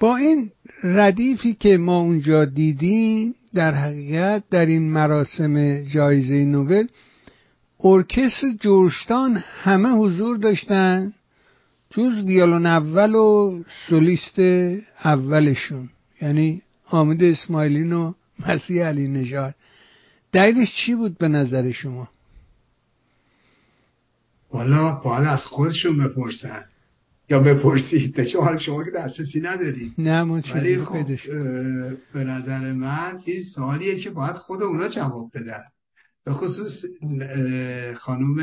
با این ردیفی که ما اونجا دیدیم در حقیقت در این مراسم جایزه نوبل ارکستر جورشتان همه حضور داشتن جز ویالون اول و سولیست اولشون یعنی حامد اسماعیلین و مسیح علی نژاد. دلیلش چی بود به نظر شما؟ والا باید از خودشون بپرسن. یا بپرسید شما شما که دسترسی ندارید نه ما ولی خب به نظر من این سوالیه که باید خود اونا جواب بدن. به خصوص خانوم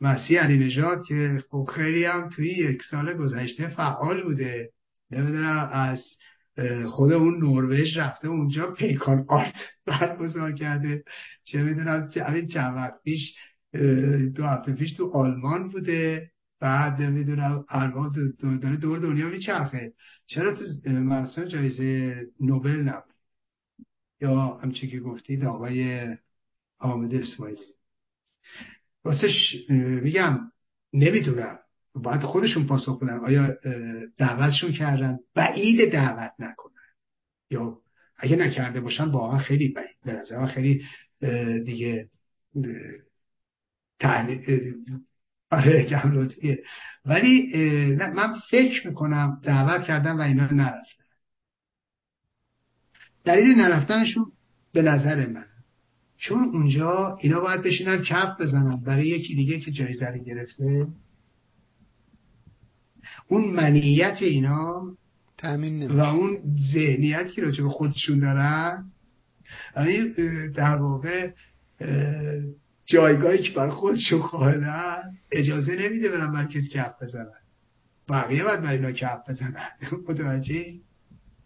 مسیح علی نژاد که خب خیلی هم توی یک سال گذشته فعال بوده. نمی‌دونم از خود اون نروژ رفته اونجا پیکان آرت برگزار کرده. چه می‌دونم همین چند وقت پیش دو هفته پیش تو آلمان بوده. بعد نمی‌دونم آلمان داره دور دنیا میچرخه. چرا تو مراسم جایزه نوبل نبود؟ یا همچه که گفتید آقای حامد اسماعیلی. راستش میگم نمی‌دونم. باید خودشون پاسخ بدن. آیا دعوتشون کردن؟ بعید دعوت نکنن. یا اگه نکرده باشن واقعا خیلی بعید. به نظر خیلی دیگه آره گملوتیه ولی من فکر می‌کنم دعوت کردن و اینا نرفتن دلیل نرفتنشون به نظر من. چون اونجا اینا باید بشینن کف بزنن برای یکی دیگه که جایزه رو گرفته. اون منیت اینا تامین و اون ذهنیتی که راجع به خودشون دارن یعنی در واقع جایگاهی که برای خودشون خواهدن اجازه نمیده برن مرکز کف بزنن. بقیه باید برای اینا کف بزنن. متوجه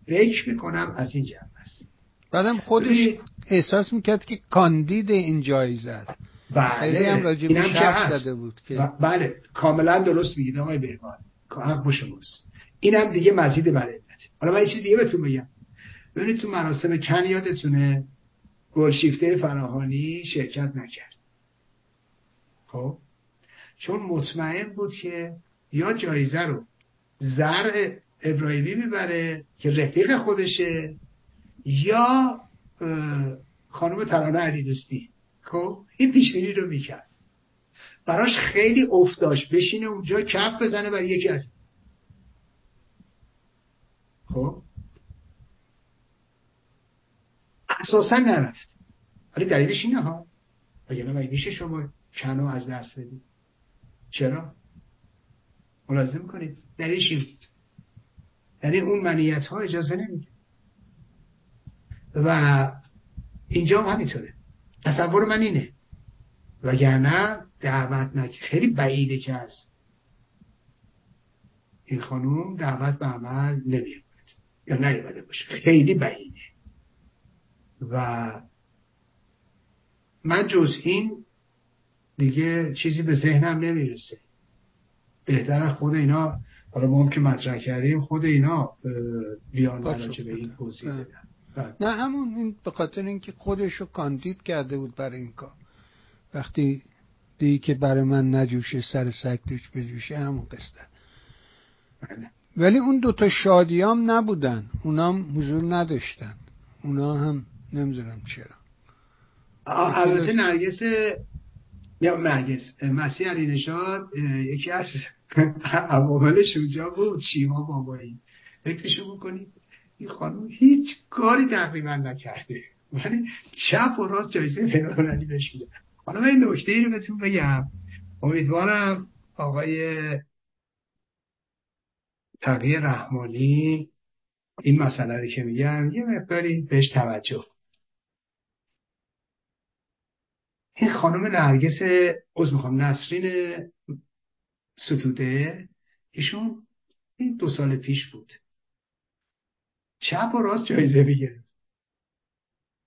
فکر می‌کنم از این جمع است. بعدم خودش احساس می‌کرد که کاندید این جایزه است. بله. هم اینم که زده هست. بود که بله. کاملا درست میگید آقای بهبان حق شماست اینم دیگه مزید بر حالا من یه چیز دیگه بهتون بگم. ببینید تو مراسم کن یادتونه گلشیفته فراهانی شرکت نکرد. خب؟ چون مطمئن بود که یا جایزه رو زرع ابراهیمی می‌بره که رفیق خودشه یا خانم ترانه علی دوستی. خب؟ این پیشبینی رو می‌کرد. براش خیلی افتاش بشینه اونجا کف بزنه برای یکی از خب؟ اساسا نرفت. ولی دلیلش اینه ها. وگرنه مگه شما کنو از دست بدید چرا؟ ملاحظه می‌کنید دلیلش این یعنی اون منیت ها اجازه نمیده. و اینجا هم همینطوره. تصور من اینه. وگرنه دعوت نک خیلی بعیده که از این خانوم دعوت به عمل نمیاد یا نیومده باشه. خیلی بعیده. و من جز این دیگه چیزی به ذهنم نمی‌رسه. بهتر خود اینا حالا ما هم که مطرح کردیم خود اینا بیان به این توضیح بدن. بله. نه همون این به خاطر اینکه خودش رو کاندید کرده بود برای این کار. وقتی دیگه که برای من نجوشه سر سگ توش بجوشه همون قصده بله. ولی اون دوتا شادیام نبودن. اونام حضور نداشتن. اونا هم نمی‌دونم چرا. البته نرگس یا نرگس مسیح علی نشاد یکی از عواملش اونجا بود شیما بابایی. فکرشو بکنید این خانم هیچ کاری تقریبا نکرده. ولی چپ و راست جایزه بینالمللی بهش حالا من نکته رو بهتون بگم. امیدوارم آقای تقیه رحمانی این مسئله رو که میگم یه مقداری بهش توجه این خانم نرگس از می‌خوام نسرین ستوده ایشون این دو سال پیش بود. چپ و راست جایزه بگیره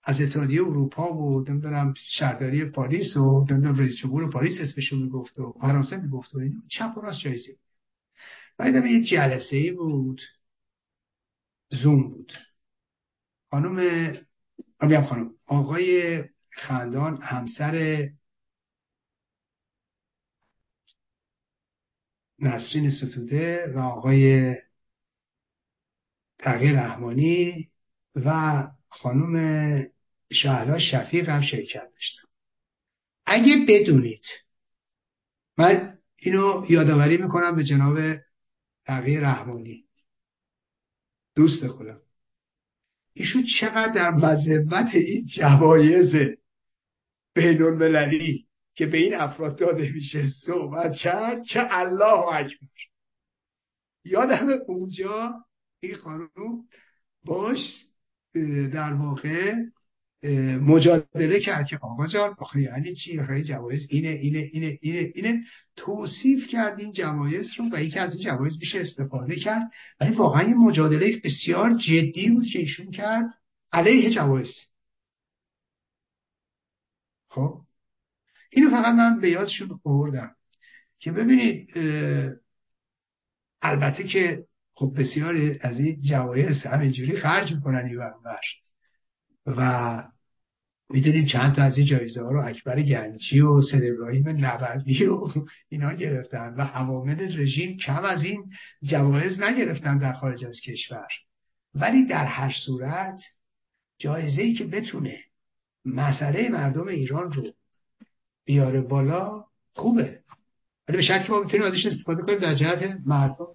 از اتحادیه اروپا و نمی‌دونم شهرداری پاریس و نمی‌دونم رئیس جمهور پاریس اسمشو می‌گفت و فرانسه می‌گفت و اینا چپ و راست جایزه. بعد یه جلسه ای بود. زوم بود. خانم خانم آقای خندان همسر نسرین ستوده و آقای تغییر رحمانی و خانم شهلا شفیق هم شرکت داشتن. اگه بدونید من اینو یادآوری می‌کنم به جناب تغییر رحمانی. دوست خودم. ایشون چقدر در مذهبت این جوایز بین المللی که به این افراد داده میشه صحبت کرد که الله اکبر. یادم اونجا این خانم باش در واقع مجادله کرد که آقا جان آخه یعنی چی؟ آخه جوایز اینه اینه اینه اینه اینه. توصیف کرد این جوایز رو و یکی از این جوایز میشه استفاده کرد. ولی واقعا یه مجادله بسیار جدی بود که ایشون کرد علیه جوایز. خب؟ اینو فقط من به یادشون آوردم که ببینید البته که خب بسیاری از این جوایز همینجوری خرج می‌کنن این و می‌دونیم چند تا از این جایزه ها رو اکبر گنجی و سید ابراهیم و اینا گرفتن و عوامل رژیم کم از این جوایز نگرفتن در خارج از کشور. ولی در هر صورت جایزه ای که بتونه مسئله مردم ایران رو بیاره بالا خوبه. ولی به شکل ما می‌تونیم ازش استفاده کنیم در جهت مردم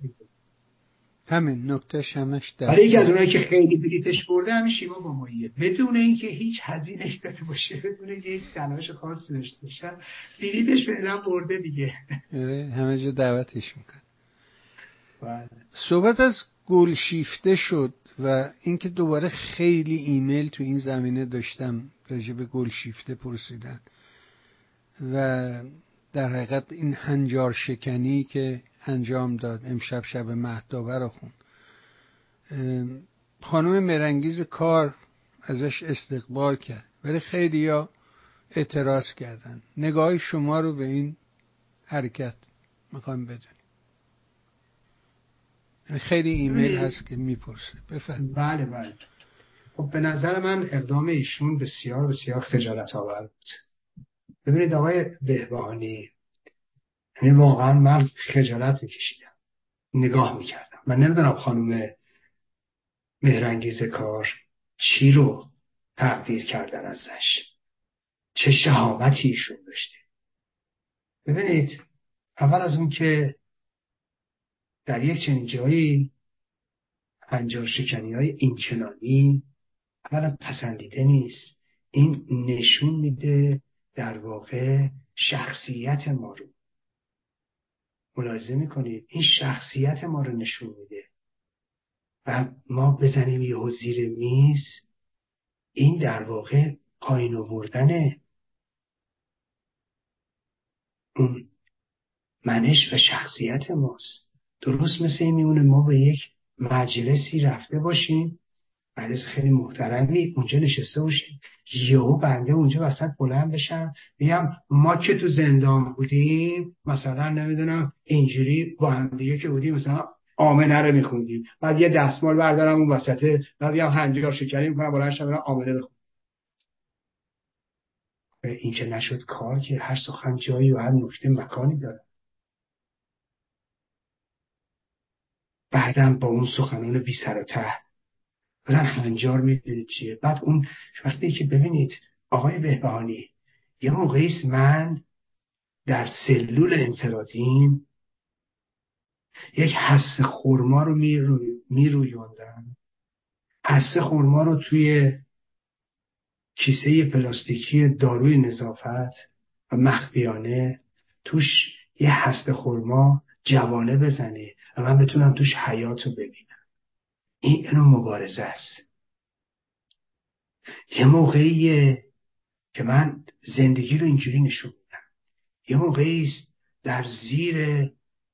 همین نکته همش در برای یکی از اونایی که خیلی بلیتش برده همین شیما ماییه بدون اینکه هیچ هزینه داده باشه بدون اینکه هیچ تلاش خاصی داشته باشه بلیتش فعلا برده دیگه. همه جا دعوتش میکن بله. صحبت از گل شیفته شد و اینکه دوباره خیلی ایمیل تو این زمینه داشتم راجع به گل شیفته پرسیدن و در حقیقت این هنجار شکنی که انجام داد امشب شب مهدابه رو خون. خانم مرنگیز کار ازش استقبال کرد ولی خیلی ها اعتراض کردن. نگاه شما رو به این حرکت می‌خوام بدونیم خیلی ایمیل هست که می‌پرسه. بفهم بله بله. خب به نظر من اقدام ایشون بسیار بسیار خجالت آور بود. ببینید آقای بهبانی یعنی واقعا من خجالت میکشیدم. نگاه می‌کردم. من نمی‌دونم خانم مهرنگیز کار چی رو تقدیر کردن ازش. چه شهامتی ایشون داشته. ببینید اول از اون که در یک چنین جایی انجار شکنی های اینچنانی اولا پسندیده نیست. این نشون میده در واقع شخصیت ما رو. ملاحظه می‌کنید؟ این شخصیت ما رو نشون میده. و ما بزنیم یهو زیر میز این در واقع پایین آوردن منش و شخصیت ماست. درست مثل این میمونه ما به یک مجلسی رفته باشیم مجلس خیلی محترمی اونجا نشسته باشیم یهو بنده اونجا وسط بلند بشم بگم ما که تو زندان بودیم مثلا نمی‌دونم اینجوری با هم دیگه که بودیم مثلا آمنه رو میخوندیم. بعد یه دستمال بردارم اون وسطه و بیام هنجار شکری می‌کنم بلند شم آمنه بخونم این که نشد کار که هر سخن جایی و هر نکته مکانی داره. بعدم با اون سخنان بی سر و ته. مثلا هنجار می‌دونید چیه. بعد اون وقتی که ببینید آقای بهبهانی یه موقعیست من در سلول انفرادیم یک حس خورما رو میرویوندم حس خورما رو توی کیسه پلاستیکی داروی نظافت و مخفیانه توش یه هست خورما جوانه بزنه. و من بتونم توش حیات رو ببینم. این اینو مبارزه است. یه موقعیه که من زندگی رو اینجوری نشون میدم. یه موقعی است در زیر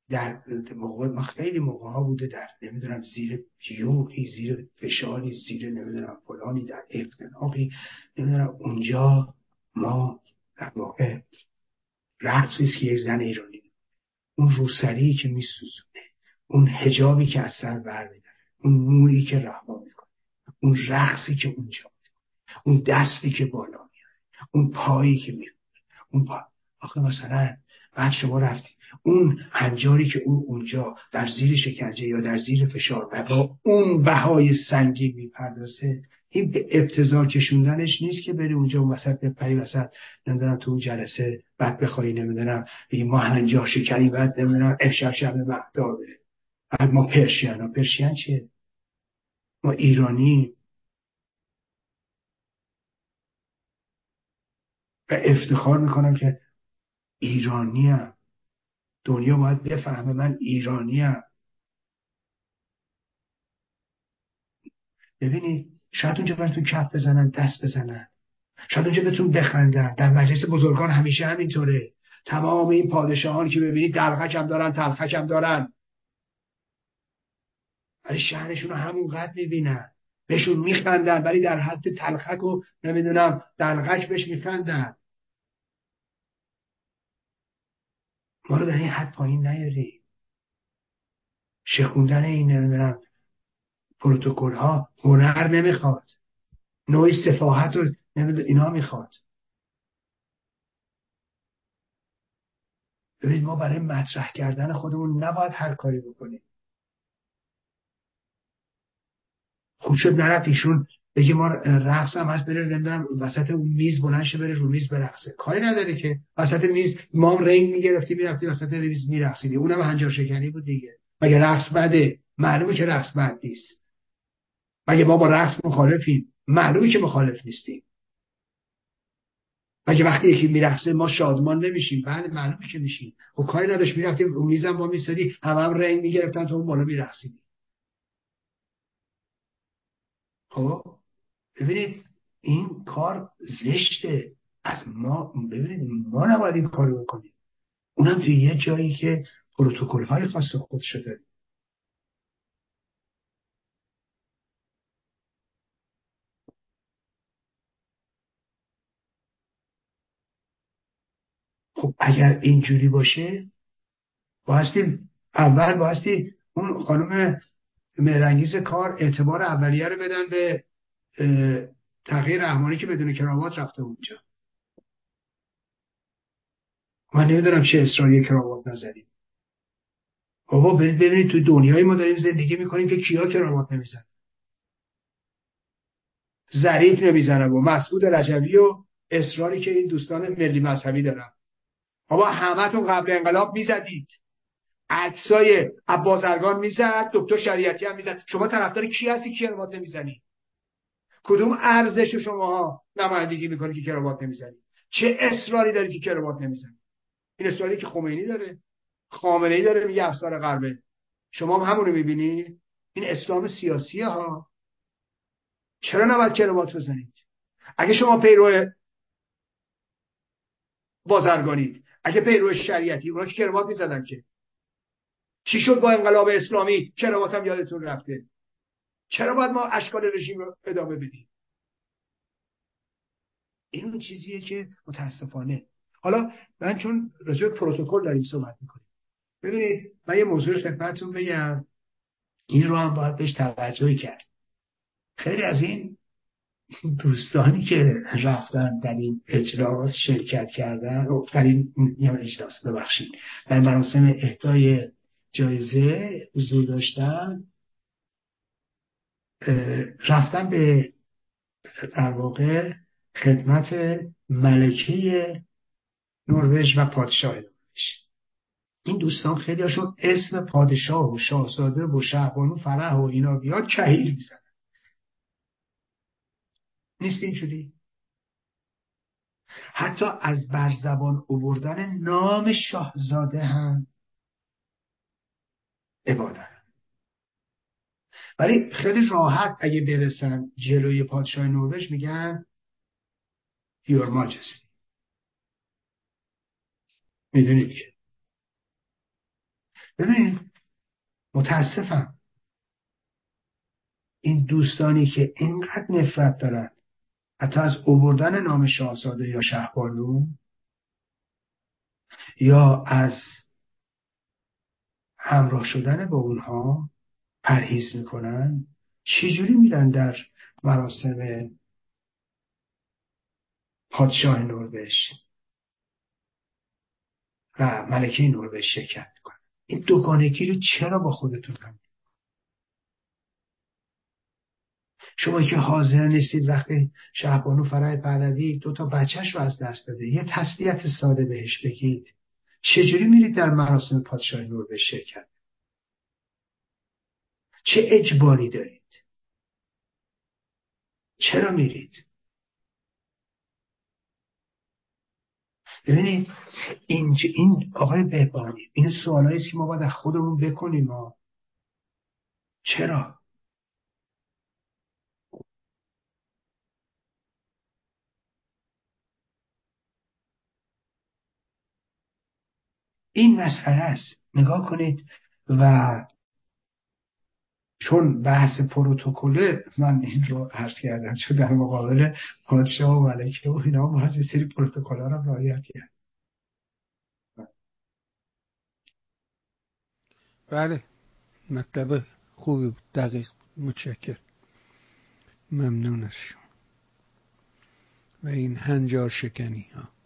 در موقع خیلی موقع ها بوده در نمی‌دونم زیر یوهی زیر فشاری زیر نمی‌دونم فلانی در اختناقی نمی‌دونم اونجا ما در واقع رقصی که یک زن ایرانی. اون روسری که میسوزونه اون هجابی که از سر بر اون مویی که رها می‌کنه اون رقصی که اونجا می‌کنه اون دستی که بالا میاره اون پایی که می‌کنه اون پا... آخه مثلا بعد شما رفتی اون هنجاری که اون اونجا در زیر شکنجه یا در زیر فشار و با اون بهای سنگی می‌پردازه این به ابتزار کشوندنش نیست که بری اونجا اون وسط بپری وسط نمی‌دونم تو اون جلسه بعد بخوایی نمی‌دونم بگی ما هنجار شکنی بعد نمی‌دونم امشب شب مهدابه بعد ما پرشین ها پرشین چیه؟ ما ایرانی. و افتخار می‌کنم که ایرانیم. دنیا باید بفهمه من ایرانیم. ببینید شاید اونجا براتون کف بزنن دست بزنن. شاید اونجا بهتون بخندن. در مجلس بزرگان همیشه همینطوره. تمام این پادشاهان که ببینید دلغک هم دارن تلخک هم دارن. ولی شهرشون رو همونقدر می‌بینن. بهشون میخندن ولی در حد تلخک و نمی‌دونم دلغک بهش میخندن. ما رو در این حد پایین نیاری شخوندن این نمی‌دونم پروتکل ها هنر نمی‌خواد. نوعی سفاحت و اینا می‌خواد. ببینید ما برای مطرح کردن خودمون نباید هر کاری بکنیم. خوب شد نرفت ایشون بگه ما رقص هم هست بره نمی‌دونم وسط اون میز بلند شه بره رو میز برقصه. کاری نداره که. وسط میز ما هم رنگ می‌گرفتی می‌رفتی وسط میز میرقصیدی اونم هنجار شکنی بود دیگه. مگه رقص بده؟ معلومه که رقص بد نیست. مگه ما با رقص مخالفیم؟ معلومه که مخالف نیستیم. مگه وقتی یکی میرقصه ما شادمان نمیشیم؟ بله معلومه که میشیم. خب کاری نداشت می‌رفتیم رو میزم با میسادی هم هم رنگ می‌گرفتن تو اون بالا میرقصیدی خب ببینید این کار زشته. از ما ببینید ما نباید این کارو بکنیم. اونم توی یه جایی که پروتکل های خاص خود شده. خب اگر اینجوری باشه بایستی اول بایستی اون خانم مهرنگیز کار اعتبار اولیه رو بدن به تغییر رحمانی که بدون کراوات رفته اونجا من نمی‌دونم چه اصراری کراوات نزنیم بابا ببینید تو دنیای ما داریم زندگی می‌کنیم که کیا کراوات نمیزن ظریف نمی‌زنه و مسعود رجوی و اصراری که این دوستان ملی مذهبی دارن. بابا همتون قبل انقلاب می‌زدید. عکسای عباسرگان می‌زد دکتر شریعتی هم می‌زد. شما طرفدار کی هستی کی کراوات نمی‌زنی؟ کدوم ارزش شما نمایندگی می‌کنی که کراوات نمی‌زنی؟ چه اصراری داری که کراوات نمی‌زنی؟ این اصراری که خمینی داره. خامنه ای داره میگه افسار غربه. شما هم همونو می‌بینید این اسلام سیاسیه ها چرا نباید کراوات بزنید؟ اگه شما پیرو بازرگانید اگه پیرو شریعتی اونا که کراوات می‌زدن که؟ چی شد با انقلاب اسلامی؟ کراوات هم یادتون رفته؟ چرا باید ما اشکال رژیم رو ادامه بدیم؟ این اون چیزیه که متاسفانه. حالا من چون راجع پروتکل داریم صحبت می‌کنیم. ببینید من یه موضوع خدمتتون بگم. این رو هم باید بهش توجهی کرد. خیلی از این دوستانی که رفتن در این اجلاس شرکت کردن در این اجلاس ببخشید در مراسم اهدای جایزه حضور داشتن رفتن به در واقع خدمت ملکه نروژ و پادشاه نروژ. این دوستان خیلی هاشون اسم پادشاه و شاهزاده و شهبانو فرح و اینا بیاد کهیر می‌زنن. نیست اینجوری؟ حتی از برزبان اووردن نام شاهزاده هم عبادت. ولی خیلی راحت اگه برسن جلوی پادشاه نروژ میگن Your Majesty. می‌دونید که ببینید متاسفم. این دوستانی که اینقدر نفرت دارن حتی از اووردن نام شاهزاده یا شهبانو یا از همراه شدن با اونها پرهیز می‌کنن چجوری میرن در مراسم پادشاه نروژ؟ و ملکه نروژ شرکت می‌کنن. این دوگانگی رو چرا با خودتون هم شما که حاضر نیستید وقتی شهبانو فرای پهلوی دو تا بچهش رو از دست داده یه تسلیت ساده بهش بگید. چجوری میرید در مراسم پادشاهی نروژ شرکت؟ چه اجباری دارید؟ چرا میرید؟ ببینید این, این آقای بهبانی این سوالایی است که ما باید خودمون بکنیم ما چرا؟ این مسئله است. نگاه کنید و چون بحث پروتکله من این رو عرض کردم چون در مقابل پادشاه و ملکه و اینا باید یه سری پروتکل رو رعایت کرد بله. مطلب خوبی بود. دقیق متشکر ممنون از شما. و این هنجار شکنی ها.